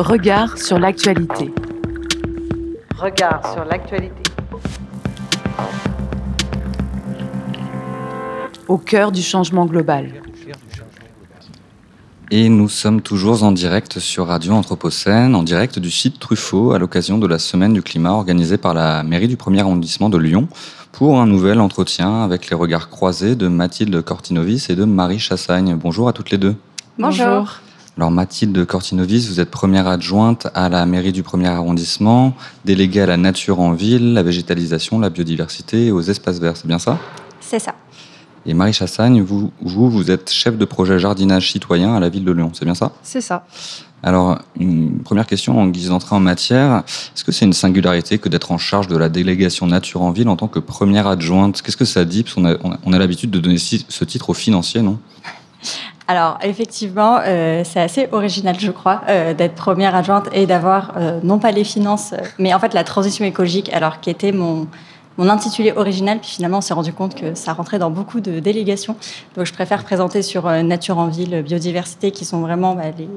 Regard sur l'actualité. Regard sur l'actualité. Au cœur du changement global. Et nous sommes toujours en direct sur Radio Anthropocène, en direct du site Truffaut, à l'occasion de la Semaine du climat organisée par la mairie du premier arrondissement de Lyon, pour un nouvel entretien avec les regards croisés de Mathilde Cortinovis et de Marie Chassagne. Bonjour à toutes les deux. Bonjour. Alors Mathilde Cortinovis, vous êtes première adjointe à la mairie du premier arrondissement, déléguée à la nature en ville, la végétalisation, la biodiversité et aux espaces verts, c'est bien ça? C'est ça. Et Marie Chassagne, vous, vous, vous êtes chef de projet jardinage citoyen à la ville de Lyon, c'est bien ça? C'est ça. Alors, une première question en guise d'entrée en matière. Est-ce que c'est une singularité que d'être en charge de la délégation nature en ville en tant que première adjointe? Qu'est-ce que ça dit? Parce qu'on a, on a l'habitude de donner ce titre aux financiers, non? Alors effectivement, euh, c'est assez original, je crois, euh, d'être première adjointe et d'avoir euh, non pas les finances, mais en fait la transition écologique, alors qui était mon, mon intitulé original, puis finalement on s'est rendu compte que ça rentrait dans beaucoup de délégations. Donc je préfère présenter sur nature en ville, biodiversité, qui sont vraiment bah, les,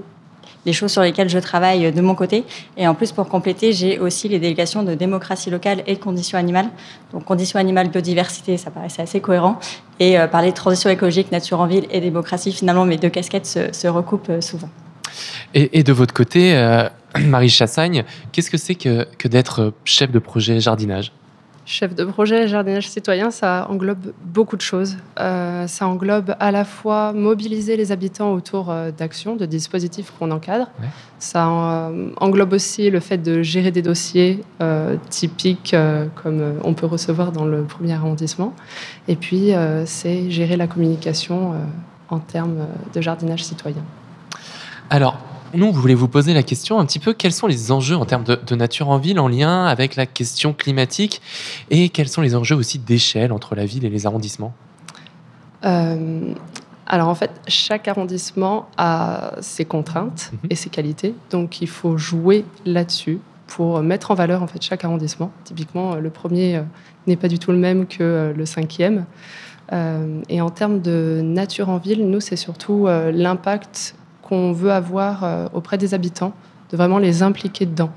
les choses sur lesquelles je travaille de mon côté. Et en plus, pour compléter, j'ai aussi les délégations de démocratie locale et de conditions animales. Donc, conditions animales, biodiversité, ça paraissait assez cohérent. Et euh, parler de transition écologique, nature en ville et démocratie, finalement, mes deux casquettes se, recoupent euh, souvent. Et, de votre côté, euh, Marie Chassagne, qu'est-ce que c'est que, que d'être chef de projet jardinage? Chef de projet jardinage citoyen, ça englobe beaucoup de choses. Euh, ça englobe à la fois mobiliser les habitants autour euh, d'actions, de dispositifs qu'on encadre. Ça euh, englobe aussi le fait de gérer des dossiers typiques comme on peut recevoir dans le premier arrondissement. Et puis, c'est gérer la communication en termes de jardinage citoyen. Alors, nous, vous voulez vous poser la question un petit peu quels sont les enjeux en termes de, nature en ville en lien avec la question climatique et quels sont les enjeux aussi d'échelle entre la ville et les arrondissements? Euh, Alors en fait, chaque arrondissement a ses contraintes mhm. et ses qualités, donc il faut jouer là-dessus pour mettre en valeur en fait chaque arrondissement. Typiquement, le premier euh, n'est pas du tout le même que euh, le cinquième. et en termes de nature en ville, nous, c'est surtout l'impact qu'on veut avoir euh, auprès des habitants, de vraiment les impliquer dedans,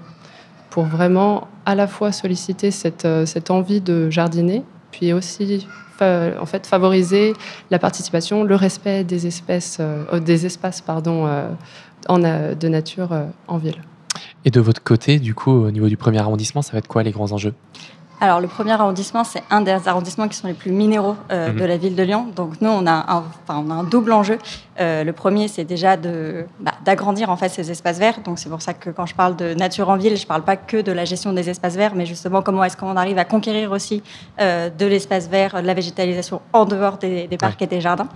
pour vraiment à la fois solliciter cette, euh, cette envie de jardiner, puis aussi en fait, favoriser la participation, le respect des, espèces, euh, des espaces pardon, en, de nature en ville. Et de votre côté, du coup, au niveau du premier arrondissement, ça va être quoi les grands enjeux? Alors, le premier arrondissement, c'est un des arrondissements qui sont les plus minéraux euh, mhm. de la ville de Lyon. Donc, nous, on a un, enfin, on a un double enjeu. Euh, le premier, c'est déjà de, bah, d'agrandir en fait ces espaces verts. Donc, c'est pour ça que quand je parle de nature en ville, je ne parle pas que de la gestion des espaces verts, mais justement comment est-ce qu'on arrive à conquérir aussi euh, de l'espace vert, de la végétalisation en dehors des, parcs et des jardins.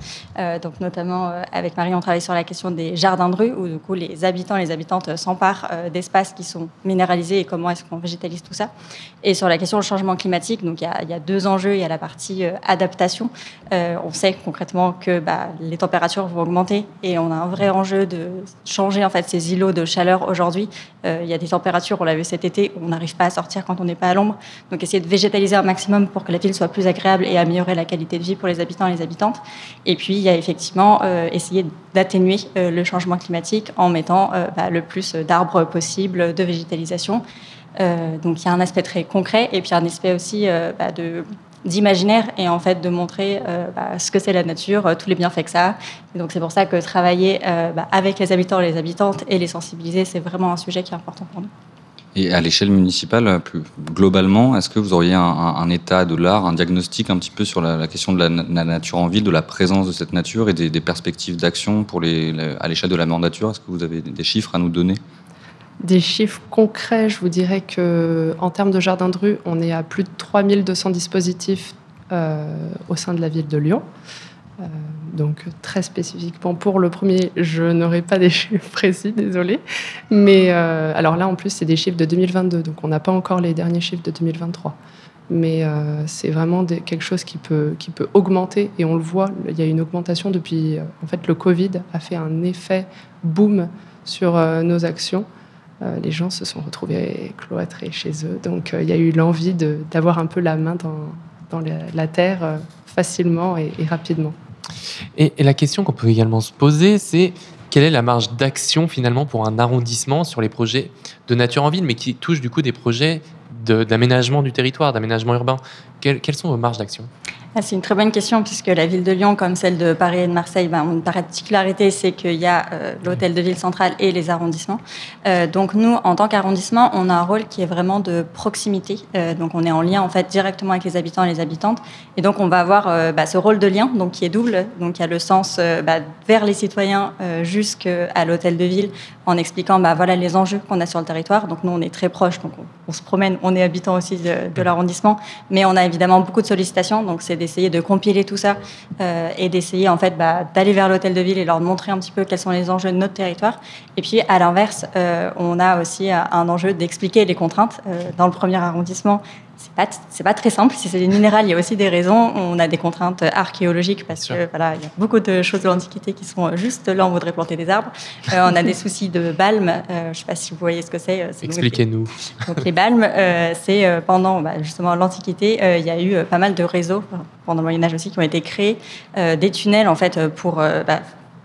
donc, notamment avec Marie, on travaille sur la question des jardins de rue, où du coup les habitants, les habitantes s'emparent d'espaces qui sont minéralisés et comment est-ce qu'on végétalise tout ça. Et sur la question changement climatique. Donc il y, a, deux enjeux. Il y a la partie euh, adaptation. Euh, on sait concrètement que bah, les températures vont augmenter et on a un vrai enjeu de changer en fait ces îlots de chaleur aujourd'hui. Euh, il y a des températures, on l'a vu cet été, on n'arrive pas à sortir quand on n'est pas à l'ombre. Donc essayer de végétaliser un maximum pour que la ville soit plus agréable et améliorer la qualité de vie pour les habitants et les habitantes. Et puis il y a effectivement essayer d'atténuer le changement climatique en mettant bah, le plus d'arbres possible, de végétalisation. Euh, donc il y a un aspect très concret et puis un aspect aussi euh, bah, d'imaginaire et en fait de montrer euh, bah, ce que c'est la nature, tous les bienfaits que ça donc c'est pour ça que travailler bah, avec les habitants et les habitantes et les sensibiliser, c'est vraiment un sujet qui est important pour nous. Et à l'échelle municipale, plus globalement, est-ce que vous auriez un, état de l'art, un diagnostic un petit peu sur la, question de la, nature en ville, de la présence de cette nature et des, perspectives d'action pour les, à l'échelle de la mandature? Est-ce que vous avez des chiffres à nous donner? Des chiffres concrets, je vous dirais que en termes de jardin de rue, on est à plus de 3200 dispositifs euh, au sein de la ville de Lyon. Euh, donc très spécifiquement pour le premier, je n'aurai pas des chiffres précis, désolé. Mais euh, alors là, en plus, c'est des chiffres de 2022, donc on n'a pas encore les derniers chiffres de 2023. Mais c'est vraiment quelque chose qui peut, qui peut augmenter, et on le voit, il y a une augmentation depuis... en fait, le Covid a fait un effet boom sur nos actions. Euh, les gens se sont retrouvés cloîtrés chez eux. Donc euh, il y a eu l'envie d'avoir un peu la main dans, la, terre euh, facilement et, rapidement. Et, la question qu'on peut également se poser, c'est quelle est la marge d'action finalement pour un arrondissement sur les projets de nature en ville, mais qui touchent du coup des projets d'aménagement du territoire, d'aménagement urbain? Quelles sont vos marges d'action? Ah, c'est une très bonne question puisque la ville de Lyon, comme celle de Paris et de Marseille, ben, une particularité, c'est qu'il y a euh, l'hôtel de ville centrale et les arrondissements. Euh, donc nous, en tant qu'arrondissement, on a un rôle qui est vraiment de proximité. Euh, donc on est en lien en fait directement avec les habitants et les habitantes, et donc on va avoir bah, ce rôle de lien, donc qui est double. Donc il y a le sens bah, vers les citoyens jusqu'à l'hôtel de ville, en expliquant bah, voilà les enjeux qu'on a sur le territoire. Donc nous, on est très proche, donc on, se promène, on est habitant aussi de, de l'arrondissement, mais on a évidemment beaucoup de sollicitations. Donc c'est d'essayer de compiler tout ça euh, et d'essayer en fait bah, d'aller vers l'hôtel de ville et leur montrer un petit peu quels sont les enjeux de notre territoire. Et puis à l'inverse, euh, on a aussi un enjeu d'expliquer les contraintes. Euh, dans le premier arrondissement, c'est pas c'est pas très simple. Si c'est des minérales, il y a aussi des raisons. On a des contraintes archéologiques parce que voilà, il y a beaucoup de choses de l'Antiquité qui sont juste là. On voudrait planter des arbres. Euh, on a des soucis de balmes. Euh, je sais pas si vous voyez ce que c'est. Expliquez-nous. Donc les balmes, euh, c'est euh, pendant bah, justement l'Antiquité, il y a eu pas mal de réseaux pendant le Moyen Âge aussi qui ont été créés, des tunnels en fait pour bah,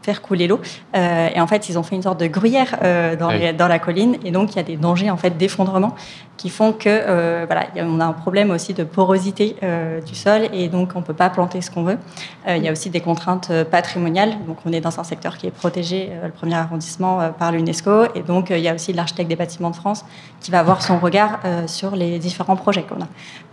faire couler l'eau. Euh, et en fait, ils ont fait une sorte de gruyère euh, dans, dans, la colline. Et donc, il y a des dangers en fait d'effondrement qui font que euh, voilà, on a un problème aussi de porosité du sol et donc on peut pas planter ce qu'on veut. il y a aussi des contraintes patrimoniales. Donc, on est dans un secteur qui est protégé, le premier arrondissement, par l'UNESCO. Et donc, il y a aussi l'architecte des bâtiments de France qui va avoir son regard sur les différents projets qu'on a.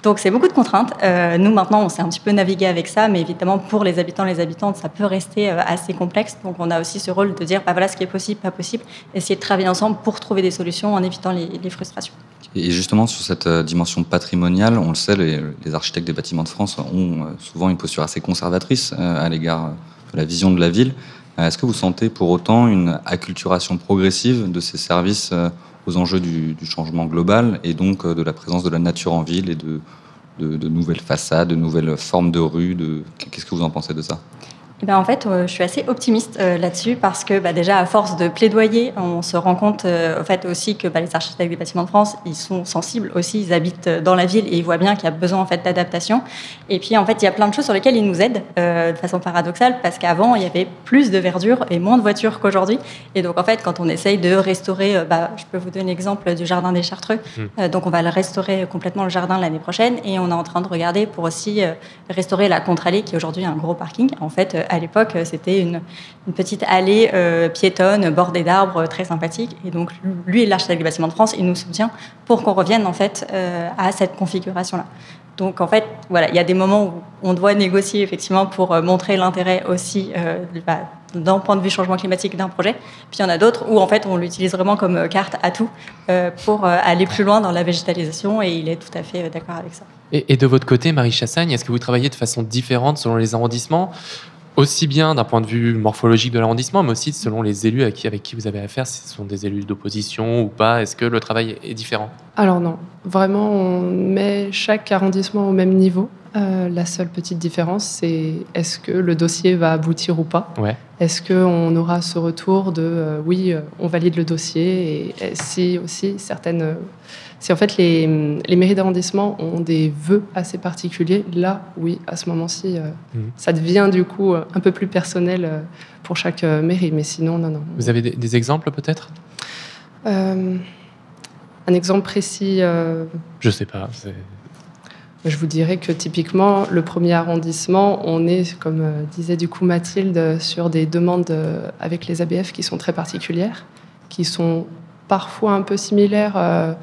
Donc, c'est beaucoup de contraintes. nous, maintenant, on s'est un petit peu navigué avec ça, mais évidemment, pour les habitants, les habitantes, ça peut rester assez complexe. Donc on a aussi ce rôle de dire, bah voilà ce qui est possible, pas possible, essayer de travailler ensemble pour trouver des solutions en évitant les, frustrations. Et justement, sur cette euh, dimension patrimoniale, on le sait, les, architectes des bâtiments de France ont euh, souvent une posture assez conservatrice euh, à l'égard de la vision de la ville. Est-ce que vous sentez pour autant une acculturation progressive de ces services aux enjeux du, changement global et donc de la présence de la nature en ville et de, de nouvelles façades, de nouvelles formes de rues Qu'est-ce que vous en pensez de ça? Eh ben, en fait, euh, je suis assez optimiste euh, là-dessus parce que bah, déjà, à force de plaidoyer, on se rend compte euh, au fait aussi que bah, les architectes des bâtiments de France, ils sont sensibles aussi, ils habitent dans la ville et ils voient bien qu'il y a besoin en fait d'adaptation. Et puis en fait, il y a plein de choses sur lesquelles ils nous aident de façon paradoxale parce qu'avant, il y avait plus de verdure et moins de voitures qu'aujourd'hui. Et donc en fait, quand on essaye de restaurer, bah, je peux vous donner l'exemple du jardin des Chartreux. Mmh. donc on va le restaurer complètement le jardin l'année prochaine et on est en train de regarder pour aussi restaurer la contre-allée qui est aujourd'hui un gros parking. En fait, à l'époque, c'était une, petite allée euh, piétonne bordée d'arbres très sympathique. Et donc, lui l'architecte des bâtiments de France, il nous soutient pour qu'on revienne en fait euh, à cette configuration-là. Donc, en fait, voilà, il y a des moments où on doit négocier effectivement pour euh, montrer l'intérêt aussi bah, d'un point de vue changement climatique d'un projet. Puis il y en a d'autres où en fait on l'utilise vraiment comme carte à tout pour aller plus loin dans la végétalisation et il est tout à fait d'accord avec ça. Et, de votre côté, Marie Chassagne, est-ce que vous travaillez de façon différente selon les arrondissements? Aussi bien d'un point de vue morphologique de l'arrondissement, mais aussi selon les élus avec qui, avec qui vous avez affaire, si ce sont des élus d'opposition ou pas, est-ce que le travail est différent? Alors non, vraiment on met chaque arrondissement au même niveau. Euh, la seule petite différence, c'est est-ce que le dossier va aboutir ou pas? Ouais. Est-ce qu'on aura ce retour de euh, oui, euh, on valide le dossier et, si aussi certaines si en fait les, mairies d'arrondissement ont des vœux assez particuliers, là, oui, à ce moment-ci, euh, mmh. ça devient du coup euh, un peu plus personnel euh, pour chaque mairie. Mais sinon, non, non. Vous avez des, exemples peut-être? Un exemple précis Je sais pas. Je vous dirais que typiquement, le premier arrondissement, on est, comme disait du coup Mathilde, sur des demandes avec les ABF qui sont très particulières, qui sont parfois un peu similaires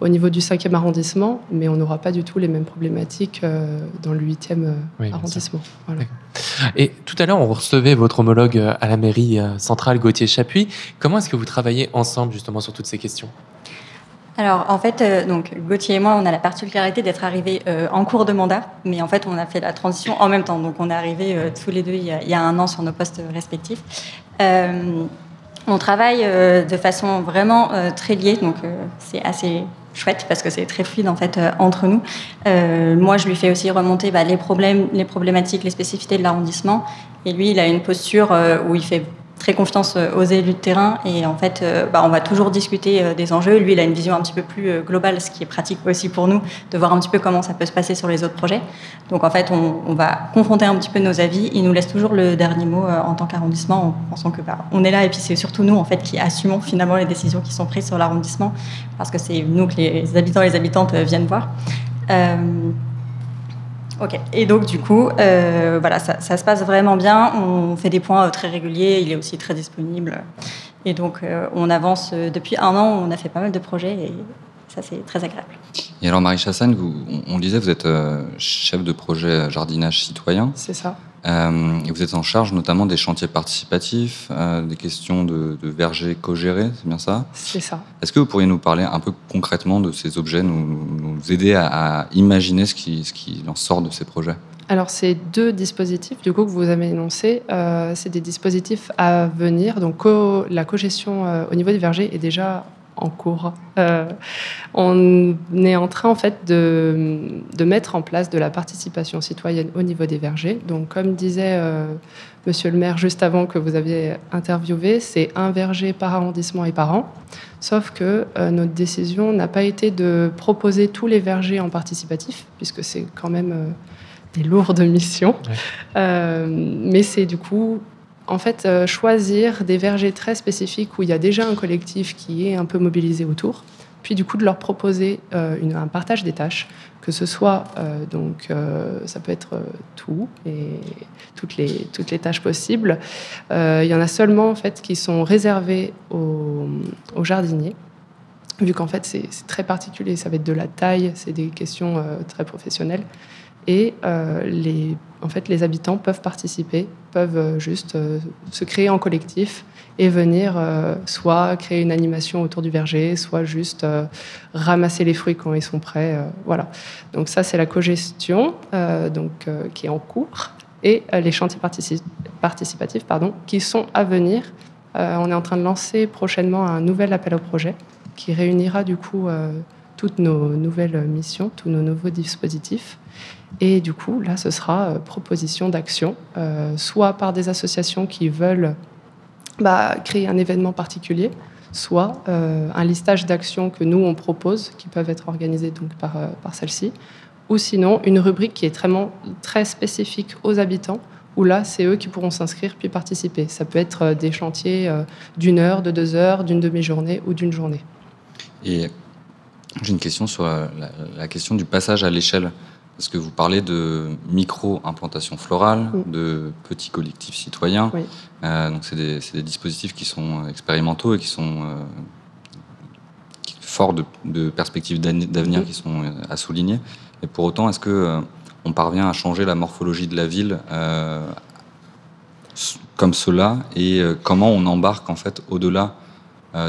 au niveau du 5e arrondissement, mais on n'aura pas du tout les mêmes problématiques euh, dans le 8e euh, arrondissement. Et tout à l'heure, on recevait votre homologue euh, à la mairie centrale, Gauthier Chapuis. Comment est-ce que vous travaillez ensemble justement sur toutes ces questions? Alors en fait, donc Gauthier et moi, on a la particularité d'être arrivés en cours de mandat, mais en fait, on a fait la transition en même temps. Donc on est arrivés tous les deux il y, a, un an sur nos postes respectifs. on travaille de façon vraiment très liée, donc c'est assez chouette parce que c'est très fluide en fait euh, entre nous. Euh, moi, je lui fais aussi remonter bah, les problèmes, les problématiques, les spécificités de l'arrondissement. Et lui, il a une posture euh, où il fait très confiance aux élus de terrain et en fait, bah, on va toujours discuter des enjeux. Lui, il a une vision un petit peu plus globale, ce qui est pratique aussi pour nous, de voir un petit peu comment ça peut se passer sur les autres projets. Donc en fait, on, va confronter un petit peu nos avis. Il nous laisse toujours le dernier mot en tant qu'arrondissement, en pensant que bah, on est là et puis c'est surtout nous en fait qui assumons finalement les décisions qui sont prises sur l'arrondissement, parce que c'est nous que les habitants et les habitantes viennent voir. Ok. Et donc du coup, euh, voilà, ça, se passe vraiment bien. On fait des points euh, très réguliers. Il est aussi très disponible. Et donc, euh, on avance depuis un an. On a fait pas mal de projets et ça, c'est très agréable. Et alors, Marie Chassagne, vous, on, le disait, vous êtes chef de projet jardinage citoyen. C'est ça. Euh, et vous êtes en charge notamment des chantiers participatifs, euh, des questions de, de vergers co-gérés, c'est bien ça? C'est ça. Est-ce que vous pourriez nous parler un peu concrètement de ces objets, nous, nous aider à, imaginer ce qui, ce qui en sort de ces projets? Alors, ces deux dispositifs, du coup, que vous avez énoncés, euh, c'est des dispositifs à venir. Donc, la cogestion au niveau des vergers est déjà en cours. Euh, on est en train en fait de, de, mettre en place de la participation citoyenne au niveau des vergers. Donc comme disait euh, Monsieur le maire juste avant que vous aviez interviewé, c'est un verger par arrondissement et par an. Sauf que euh, notre décision n'a pas été de proposer tous les vergers en participatif, puisque c'est quand même des lourdes missions. mais c'est du coup en fait, euh, choisir des vergers très spécifiques où il y a déjà un collectif qui est un peu mobilisé autour, puis du coup de leur proposer euh, un partage des tâches, que ce soit, euh, donc, ça peut être tout et toutes les, toutes les tâches possibles. il y en a seulement en fait qui sont réservées aux, aux jardiniers vu qu'en fait c'est très particulier, ça va être de la taille, c'est des questions très professionnelles. Et les en fait, les habitants peuvent participer, peuvent euh, juste euh, se créer en collectif et venir euh, soit créer une animation autour du verger, soit juste ramasser les fruits quand ils sont prêts. voilà. Donc ça, c'est la cogestion donc, qui est en cours et les chantiers participatifs pardon, qui sont à venir. on est en train de lancer prochainement un nouvel appel au projet qui réunira du coup toutes nos nouvelles missions, tous nos nouveaux dispositifs et du coup, là, ce sera euh, proposition d'action, euh, soit par des associations qui veulent bah, créer un événement particulier, soit euh, un listage d'actions que nous, on propose, qui peuvent être organisées donc, par, par celle-ci, ou sinon une rubrique qui est très, très spécifique aux habitants, où là, c'est eux qui pourront s'inscrire puis participer. Ça peut être des chantiers d'une heure, de deux heures, d'une demi-journée ou d'une journée. Et j'ai une question sur la question du passage à l'échelle. Parce que vous parlez de micro-implantation florale, de petits collectifs citoyens. Euh, donc, c'est des, dispositifs qui sont expérimentaux et qui sont euh, forts de, perspectives d'avenir qui sont euh, à souligner. Et pour autant, est-ce que on parvient à changer la morphologie de la ville comme cela et comment on embarque en fait au-delà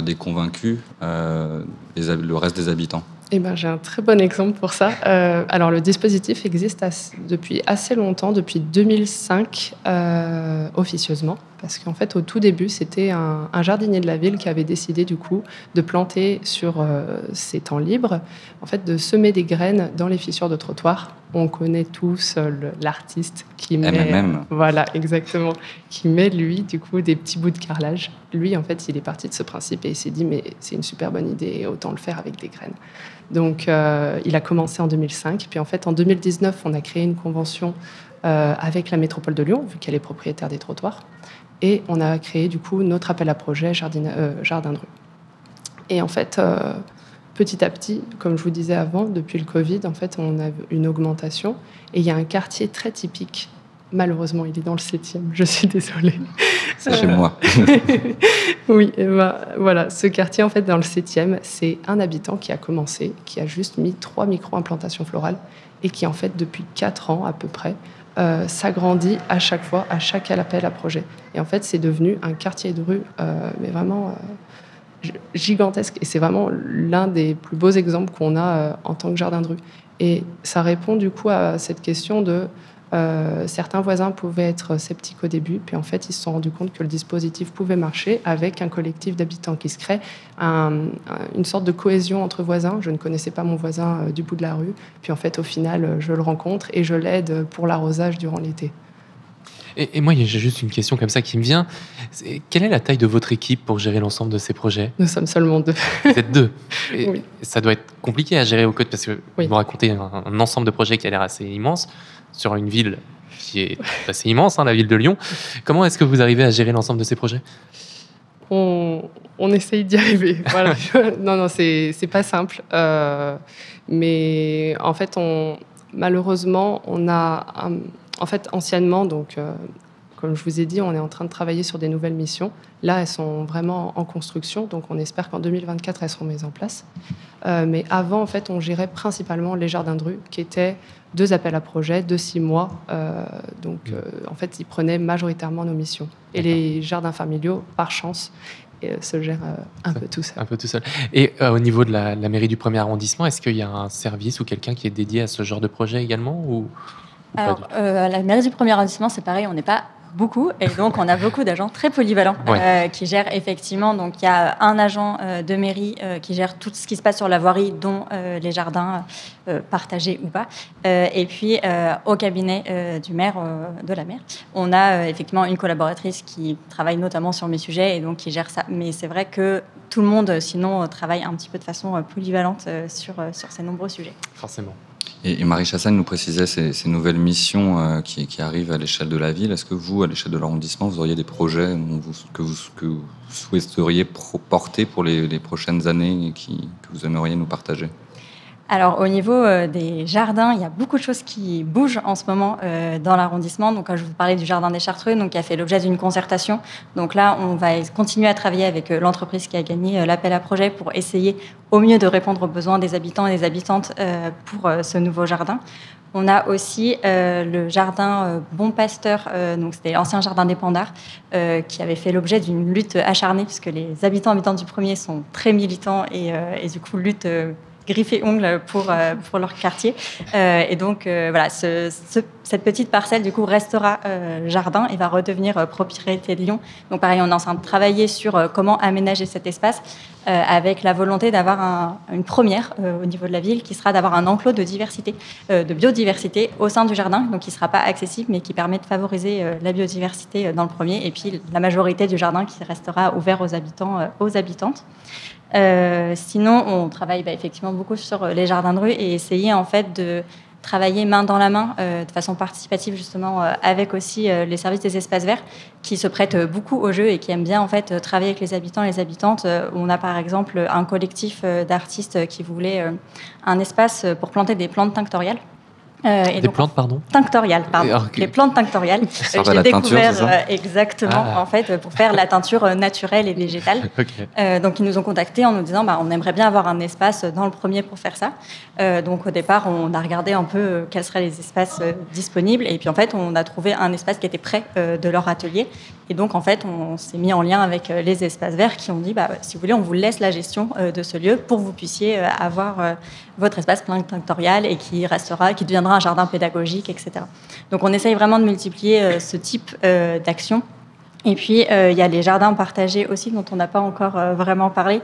des convaincus le reste des habitants? Eh ben, j'ai un très bon exemple pour ça. Euh, alors, le dispositif existe depuis assez longtemps, depuis 2005 euh, officieusement, parce qu'en fait, au tout début, c'était un, jardinier de la ville qui avait décidé du coup de planter sur euh, ses temps libres, en fait, de semer des graines dans les fissures de trottoir. On connaît tous l'artiste qui met, MMM. voilà, exactement, qui met lui du coup des petits bouts de carrelage. Lui, en fait, il est parti de ce principe et il s'est dit mais c'est une super bonne idée, autant le faire avec des graines. Donc, euh, il a commencé en 2005. Puis en fait, en 2019, on a créé une convention euh, avec la métropole de Lyon, vu qu'elle est propriétaire des trottoirs. Et on a créé du coup notre appel à projet Jardin, euh, Jardin de rue. Et en fait, petit à petit, comme je vous disais avant, depuis le Covid, en fait, on a une augmentation. Et il y a un quartier très typique. Malheureusement, il est dans le 7e, je suis désolée. C'est chez moi. oui, ben, voilà, ce quartier, en fait, dans le 7e, c'est un habitant qui a commencé, qui a juste mis trois micro-implantations florales et qui, en fait, depuis quatre ans à peu près, euh, s'agrandit à chaque fois, à chaque appel à projet. Et en fait, c'est devenu un quartier de rue, euh, mais vraiment euh, gigantesque. Et c'est vraiment l'un des plus beaux exemples qu'on a en tant que jardin de rue. Et ça répond du coup à cette question de euh, certains voisins pouvaient être sceptiques au début, puis en fait, ils se sont rendus compte que le dispositif pouvait marcher avec un collectif d'habitants qui se crée, une sorte de cohésion entre voisins. Je ne connaissais pas mon voisin euh, du bout de la rue, puis en fait, au final, je le rencontre et je l'aide pour l'arrosage durant l'été. Et, moi, j'ai juste une question comme ça qui me vient. quelle est la taille de votre équipe pour gérer l'ensemble de ces projets? Nous sommes seulement deux. Vous êtes deux. oui. Ça doit être compliqué à gérer au code parce que vous racontez un, ensemble de projets qui a l'air assez immense sur une ville qui est assez immense, hein, la ville de Lyon. Comment est-ce que vous arrivez à gérer l'ensemble de ces projets? On, on, essaye d'y arriver. Voilà. non, non, c'est pas simple. Euh, mais en fait, on, malheureusement, on a, en fait, anciennement, donc, euh, comme je vous ai dit, on est en train de travailler sur des nouvelles missions. Là, elles sont vraiment en construction, donc on espère qu'en 2024, elles seront mises en place. Euh, mais avant, en fait, on gérait principalement les jardins de rue, qui étaient deux appels à projets de six mois. Euh, donc, en fait, ils prenaient majoritairement nos missions. Et les jardins familiaux, par chance, se gère euh, un peu tout seul. Un peu tout seul. Et au niveau de la, mairie du premier arrondissement, est-ce qu'il y a un service ou quelqu'un qui est dédié à ce genre de projet également ou, Alors, la mairie du premier arrondissement, c'est pareil, on n'est pas beaucoup. Et donc, on a beaucoup d'agents très polyvalents euh, qui gèrent effectivement. Donc, il y a un agent euh, de mairie euh, qui gère tout ce qui se passe sur la voirie, dont les jardins partagés ou pas. et puis, au cabinet du maire, de la maire, on a effectivement une collaboratrice qui travaille notamment sur mes sujets et donc qui gère ça. Mais c'est vrai que tout le monde, sinon, travaille un petit peu de façon polyvalente sur, sur ces nombreux sujets. Forcément. Et, Marie Chassagne nous précisait ces, nouvelles missions euh, qui, arrivent à l'échelle de la ville. Est-ce que vous, à l'échelle de l'arrondissement, vous auriez des projets que, vous, souhaiteriez porter pour les, prochaines années et que vous aimeriez nous partager? Alors au niveau euh, des jardins, il y a beaucoup de choses qui bougent en ce moment euh, dans l'arrondissement. Donc je vous parlais du jardin des Chartreux, donc qui a fait l'objet d'une concertation. Donc là, on va continuer à travailler avec euh, l'entreprise qui a gagné l'appel à projet pour essayer au mieux de répondre aux besoins des habitants et des habitantes pour ce nouveau jardin. On a aussi le jardin Bon Pasteur, donc c'était l'ancien jardin des Pandards, qui avait fait l'objet d'une lutte acharnée puisque les habitants habitants du premier sont très militants et, du coup griffé ongles pour, euh, pour leur quartier. Euh, et donc, euh, voilà, cette petite parcelle, du coup, restera jardin et va redevenir propriété de Lyon. Donc, pareil, on est en train de travailler sur comment aménager cet espace avec la volonté d'avoir une première au niveau de la ville qui sera d'avoir un enclos de diversité, de biodiversité au sein du jardin, donc qui ne sera pas accessible, mais qui permet de favoriser la biodiversité dans le premier. Et puis, la majorité du jardin qui restera ouvert aux habitants, aux habitantes. Euh, sinon, on travaille bah, effectivement beaucoup sur euh, les jardins de rue et essayer en fait de travailler main dans la main euh, de façon participative justement avec aussi les services des espaces verts qui se prêtent beaucoup au jeu et qui aiment bien en fait travailler avec les habitants et les habitantes. on a par exemple un collectif d'artistes qui voulait un espace pour planter des plantes tinctoriales. Euh, des plantes, pardon Tinctoriales, pardon. Les plantes tinctoriales. Ça J'ai découvert euh, exactement, ah. en fait, pour faire la teinture euh, naturelle et végétale. donc, ils nous ont contactés en nous disant, bah, on aimerait bien avoir un espace dans le premier pour faire ça. donc, au départ, on a regardé un peu quels seraient les espaces disponibles. Et puis, en fait, on a trouvé un espace qui était près de leur atelier. Et donc, en fait, on s'est mis en lien avec les espaces verts qui ont dit, bah, si vous voulez, on vous laisse la gestion de ce lieu pour que vous puissiez avoir votre espace tinctorial et qui restera, qui deviendra un jardin pédagogique, etc. Donc on essaye vraiment de multiplier euh, ce type euh, d'action. Et puis, euh, il y a les jardins partagés aussi, dont on n'a pas encore vraiment parlé,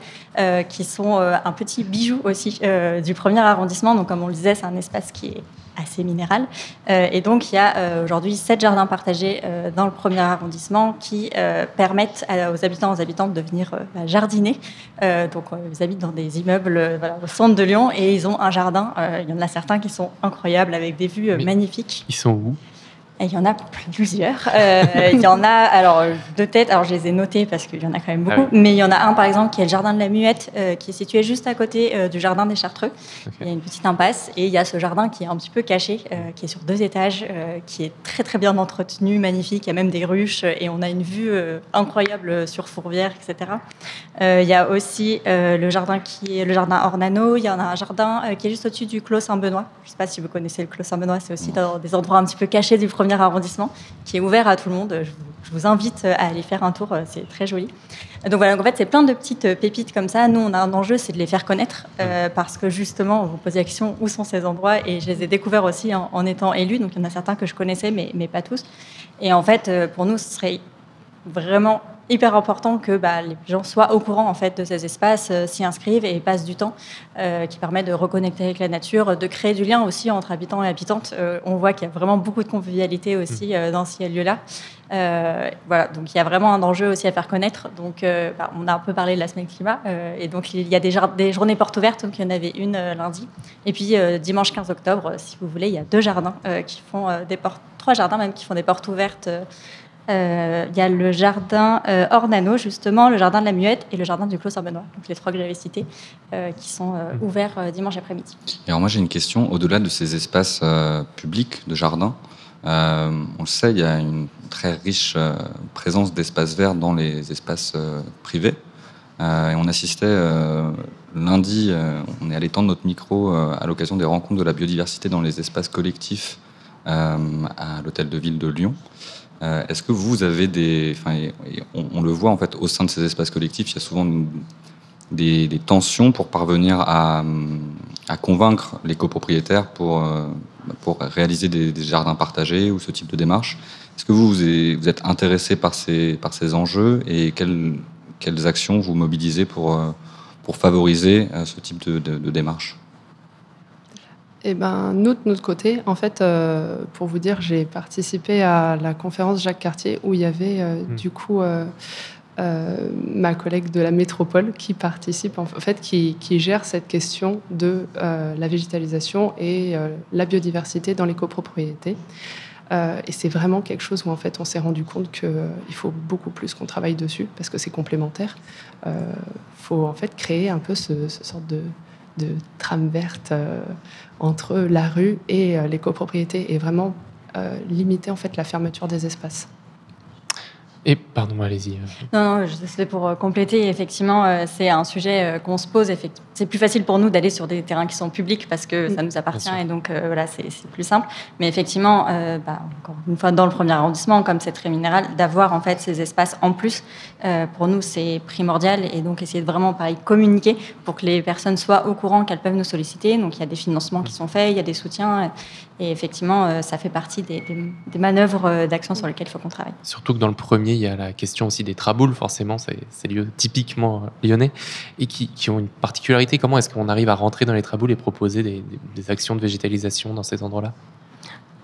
qui sont un petit bijou aussi du premier arrondissement. Donc, comme on le disait, c'est un espace qui est assez minéral. et donc, il y a aujourd'hui sept jardins partagés dans le premier arrondissement qui permettent aux habitants aux habitantes de venir bah, jardiner. donc, ils habitent dans des immeubles au centre de Lyon et ils ont un jardin. il y en a certains qui sont incroyables avec des vues magnifiques. Ils sont où? Il y en a plusieurs. Euh, il y en a, alors, de tête, alors je les ai notés parce qu'il y en a quand même beaucoup, ah mais il y en a un, par exemple, qui est le jardin de la Muette, euh, qui est situé juste à côté euh, du jardin des Chartreux. Il y a une petite impasse, et il y a ce jardin qui est un petit peu caché, qui est sur deux étages, qui est très, très bien entretenu, magnifique. Il y a même des ruches, et on a une vue incroyable sur Fourvière, etc. il y a aussi le jardin qui est le jardin Ornano. Il y en a un jardin qui est juste au-dessus du Clos Saint-Benoît. Je ne sais pas si vous connaissez le Clos Saint-Benoît, c'est aussi dans des endroits un petit peu cachés du premier arrondissement, qui est ouvert à tout le monde. Je vous, invite à aller faire un tour, c'est très joli. Donc voilà, en fait, c'est plein de petites pépites comme ça. Nous, on a un enjeu, c'est de les faire connaître, euh, parce que justement, on vous pose la question où sont ces endroits, et je les ai découverts aussi en, étant élu. Donc il y en a certains que je connaissais, mais, mais pas tous. Et en fait, euh, pour nous, ce serait vraiment hyper important que bah, les gens soient au courant en fait de ces espaces, euh, s'y inscrivent et passent du temps, euh, qui permet de reconnecter avec la nature, de créer du lien aussi entre habitants et habitantes. Euh, on voit qu'il y a vraiment beaucoup de convivialité aussi euh, dans ces lieux-là. Euh, voilà, donc il y a vraiment un enjeu aussi à faire connaître. Donc, euh, bah, on a un peu parlé de la semaine climat, euh, et donc il y a des, des journées portes ouvertes. Donc il y en avait une lundi, et puis dimanche 15 octobre, si vous voulez, il y a deux jardins qui font des portes, trois jardins même qui font des portes ouvertes. Euh, Il y a le jardin euh, Ornano, justement, le jardin de la Muette et le jardin du Clos Saint-Benoît, donc les trois que j'avais cités, euh, qui sont euh, ouverts euh, dimanche après-midi. Alors moi j'ai une question, au-delà de ces espaces euh, publics de jardin, euh, on le sait, il y a une très riche euh, présence d'espaces verts dans les espaces euh, privés. Euh, et on assistait euh, lundi, euh, on est allé tendre notre micro euh, à l'occasion des rencontres de la biodiversité dans les espaces collectifs euh, à l'hôtel de ville de Lyon. Euh, Est-ce que vous avez des, enfin, on, le voit en fait au sein de ces espaces collectifs, il y a souvent des, tensions pour parvenir à, convaincre les copropriétaires pour, euh, pour réaliser des, jardins partagés ou ce type de démarche. Est-ce que vous, vous êtes, intéressé par ces, par ces enjeux et quelles, quelles actions vous mobilisez pour, euh, pour favoriser ce type de, de démarche? Eh ben, nous, de notre côté, en fait, euh, pour vous dire, j'ai participé à la conférence Jacques Cartier où il y avait euh, Mm. du coup euh, ma collègue de la métropole qui participe, en fait, qui, qui gère cette question de la végétalisation et la biodiversité dans les copropriétés. Et c'est vraiment quelque chose où en fait on s'est rendu compte qu'il faut beaucoup plus qu'on travaille dessus parce que c'est complémentaire. Il faut en fait créer un peu ce, ce sorte de, de trame verte euh, entre la rue et euh, les copropriétés et vraiment euh, limiter en fait la fermeture des espaces. Et pardon, allez-y. Non, non, je- c'est pour euh, compléter. Effectivement, euh, c'est un sujet euh, qu'on se pose. C'est plus facile pour nous d'aller sur des terrains qui sont publics parce que ça nous appartient et donc euh, voilà, c'est plus simple. Mais effectivement, euh, bah, encore une fois, dans le premier arrondissement, comme c'est très minéral, d'avoir en fait ces espaces en plus, euh, pour nous, c'est primordial et donc essayer de vraiment, pareil, communiquer pour que les personnes soient au courant qu'elles peuvent nous solliciter. Donc il y a des financements qui sont faits, il y a des soutiens et effectivement, ça fait partie des, des- des manœuvres d'action sur lesquelles il faut qu'on travaille. Surtout que dans le premier, il y a la question aussi des traboules, forcément, c'est c'est lieu typiquement euh, lyonnais, et qui, qui ont une particularité. Comment est-ce qu'on arrive à rentrer dans les traboules et proposer des, des- des actions de végétalisation dans ces endroits-là?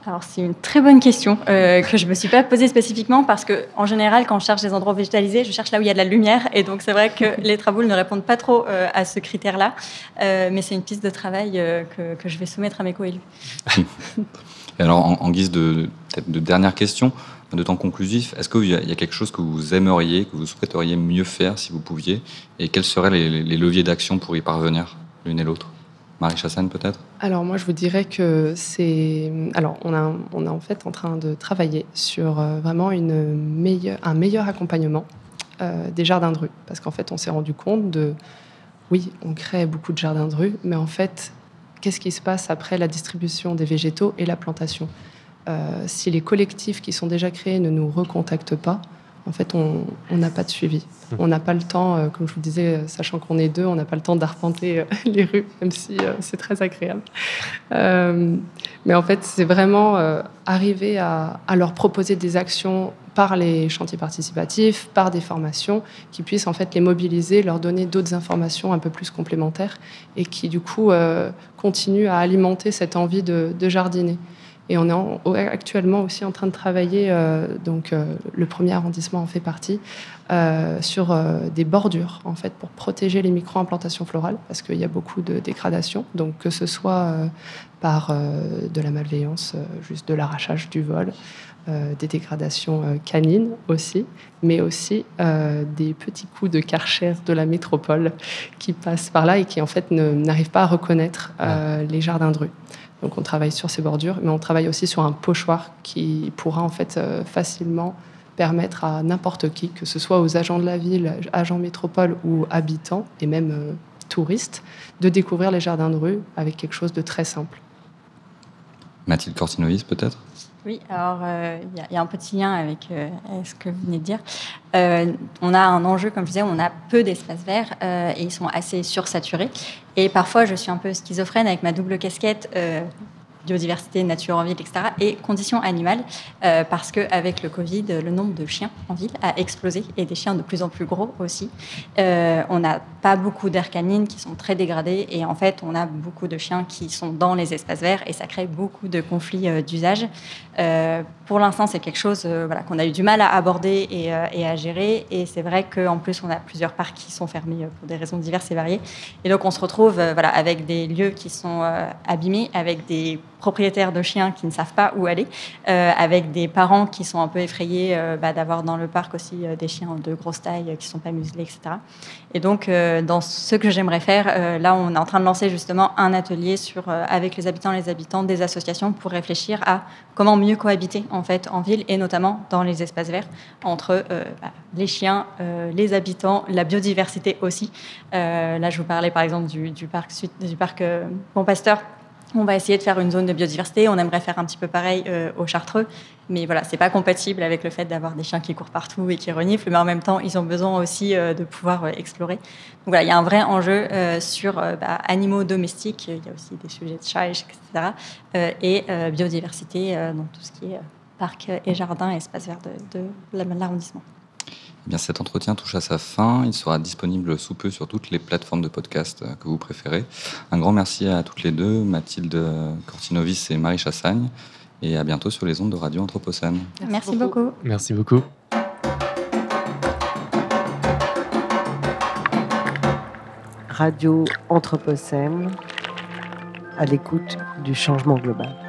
Alors c'est une très bonne question euh, que je me suis pas posée spécifiquement parce que en général quand je cherche des endroits végétalisés, je cherche là où il y a de la lumière et donc c'est vrai que les traboules ne répondent pas trop euh, à ce critère-là, Euh, mais c'est une piste de travail euh, que, que je vais soumettre à mes coélus. Alors, en, en guise de dernière question, de temps conclusif, est-ce qu'il y, a- quelque chose que vous aimeriez, que vous souhaiteriez mieux faire si vous pouviez? Et quels seraient les, leviers d'action pour y parvenir, l'une et l'autre? Marie Chassagne, peut-être? Alors moi, je vous dirais que c'est... Alors, on, est en fait en train de travailler sur euh, vraiment une meilleure, un meilleur accompagnement euh, des jardins de rue. Parce qu'en fait, on s'est rendu compte de... Oui, on crée beaucoup de jardins de rue, mais en fait, qu'est-ce qui se passe après la distribution des végétaux et la plantation? Si les collectifs qui sont déjà créés ne nous recontactent pas, en fait, on n'a pas de suivi. On n'a pas le temps, euh, comme je vous disais, euh, sachant qu'on est deux, on n'a pas le temps d'arpenter euh, les rues, même si euh, c'est très agréable. Euh, mais en fait, c'est vraiment euh, arriver à, à leur proposer des actions par les chantiers participatifs, par des formations, qui puissent en fait les mobiliser, leur donner d'autres informations un peu plus complémentaires et qui du coup euh, continuent à alimenter cette envie de, de jardiner. Et on est en- actuellement aussi en train de travailler, euh, donc euh, le premier arrondissement en fait partie, euh, sur des bordures en fait pour protéger les micro-implantations florales parce qu'il y a beaucoup de dégradation. Donc que ce soit par de la malveillance, juste de l'arrachage du vol, euh, des dégradations euh, canines aussi, mais aussi euh, des petits coups de karcher de la métropole qui passent par là et qui en fait n'arrivent pas à reconnaître les jardins de rue. Donc on travaille sur ces bordures, mais on travaille aussi sur un pochoir qui pourra en fait facilement permettre à n'importe qui, que ce soit aux agents de la ville, agents métropole ou habitants, et même touristes, de découvrir les jardins de rue avec quelque chose de très simple. Mathilde Cortinovis, peut-être? Oui, alors euh, il y, a- un petit lien avec euh, ce que vous venez de dire. Euh, on a un enjeu, comme je disais, on a peu d'espaces verts et ils sont assez sursaturés. Et parfois, je suis un peu schizophrène avec ma double casquette. Biodiversité, nature en ville, etc. Et conditions animales, euh, parce qu'avec le Covid, le nombre de chiens en ville a explosé et des chiens de plus en plus gros aussi. Euh, on n'a pas beaucoup canines qui sont très dégradées et en fait, on a beaucoup de chiens qui sont dans les espaces verts et ça crée beaucoup de conflits euh, d'usage. Euh, pour l'instant, c'est quelque chose qu'on a eu du mal à aborder et, et à gérer. Et c'est vrai qu'en plus, on a plusieurs parcs qui sont fermés pour des raisons diverses et variées. Et donc, on se retrouve voilà, avec des lieux qui sont abîmés, avec des propriétaires de chiens qui ne savent pas où aller, euh, avec des parents qui sont un peu effrayés euh, bah, d'avoir dans le parc aussi euh, des chiens de grosse taille qui ne sont pas muselés, etc. Et donc, dans ce que j'aimerais faire, là, on est en train de lancer justement un atelier sur, avec les habitants et les habitantes des associations pour réfléchir à comment mieux cohabiter en fait en ville et notamment dans les espaces verts entre bah, les chiens, les habitants, la biodiversité aussi. Là, je vous parlais par exemple du, du parc, du parc Bon Pasteur. On va essayer de faire une zone de biodiversité. On aimerait faire un petit peu pareil euh, au Chartreux, mais voilà, c'est pas compatible avec le fait d'avoir des chiens qui courent partout et qui reniflent. Mais en même temps, ils ont besoin aussi euh, de pouvoir euh, explorer. Donc voilà, il y a un vrai enjeu euh, sur bah, animaux domestiques. Il y a aussi des sujets de chats, etc. et biodiversité dans tout ce qui est parc et jardin espace vert de l'arrondissement. Eh bien, cet entretien touche à sa fin. Il sera disponible sous peu sur toutes les plateformes de podcast euh, que vous préférez. Un grand merci à toutes les deux, Mathilde Cortinovis et Marie Chassagne. Et à bientôt sur les ondes de Radio Anthropocène. Merci, beaucoup. Merci beaucoup. Radio Anthropocène à l'écoute du changement global.